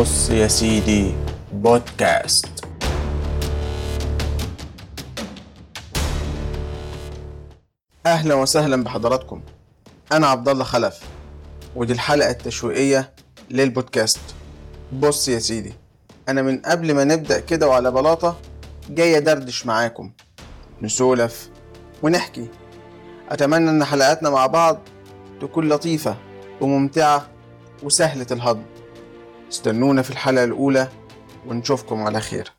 بص يا سيدي بودكاست. أهلا وسهلا بحضراتكم. أنا عبد الله خلف ودي الحلقة التشويقية للبودكاست. بص يا سيدي أنا من قبل ما نبدأ كده وعلى بلاطة جاي أدردش معاكم نسولف ونحكي. أتمنى إن حلقاتنا مع بعض تكون لطيفة وممتعة وسهلة الهضم. استنونا في الحلقة الأولى ونشوفكم على خير.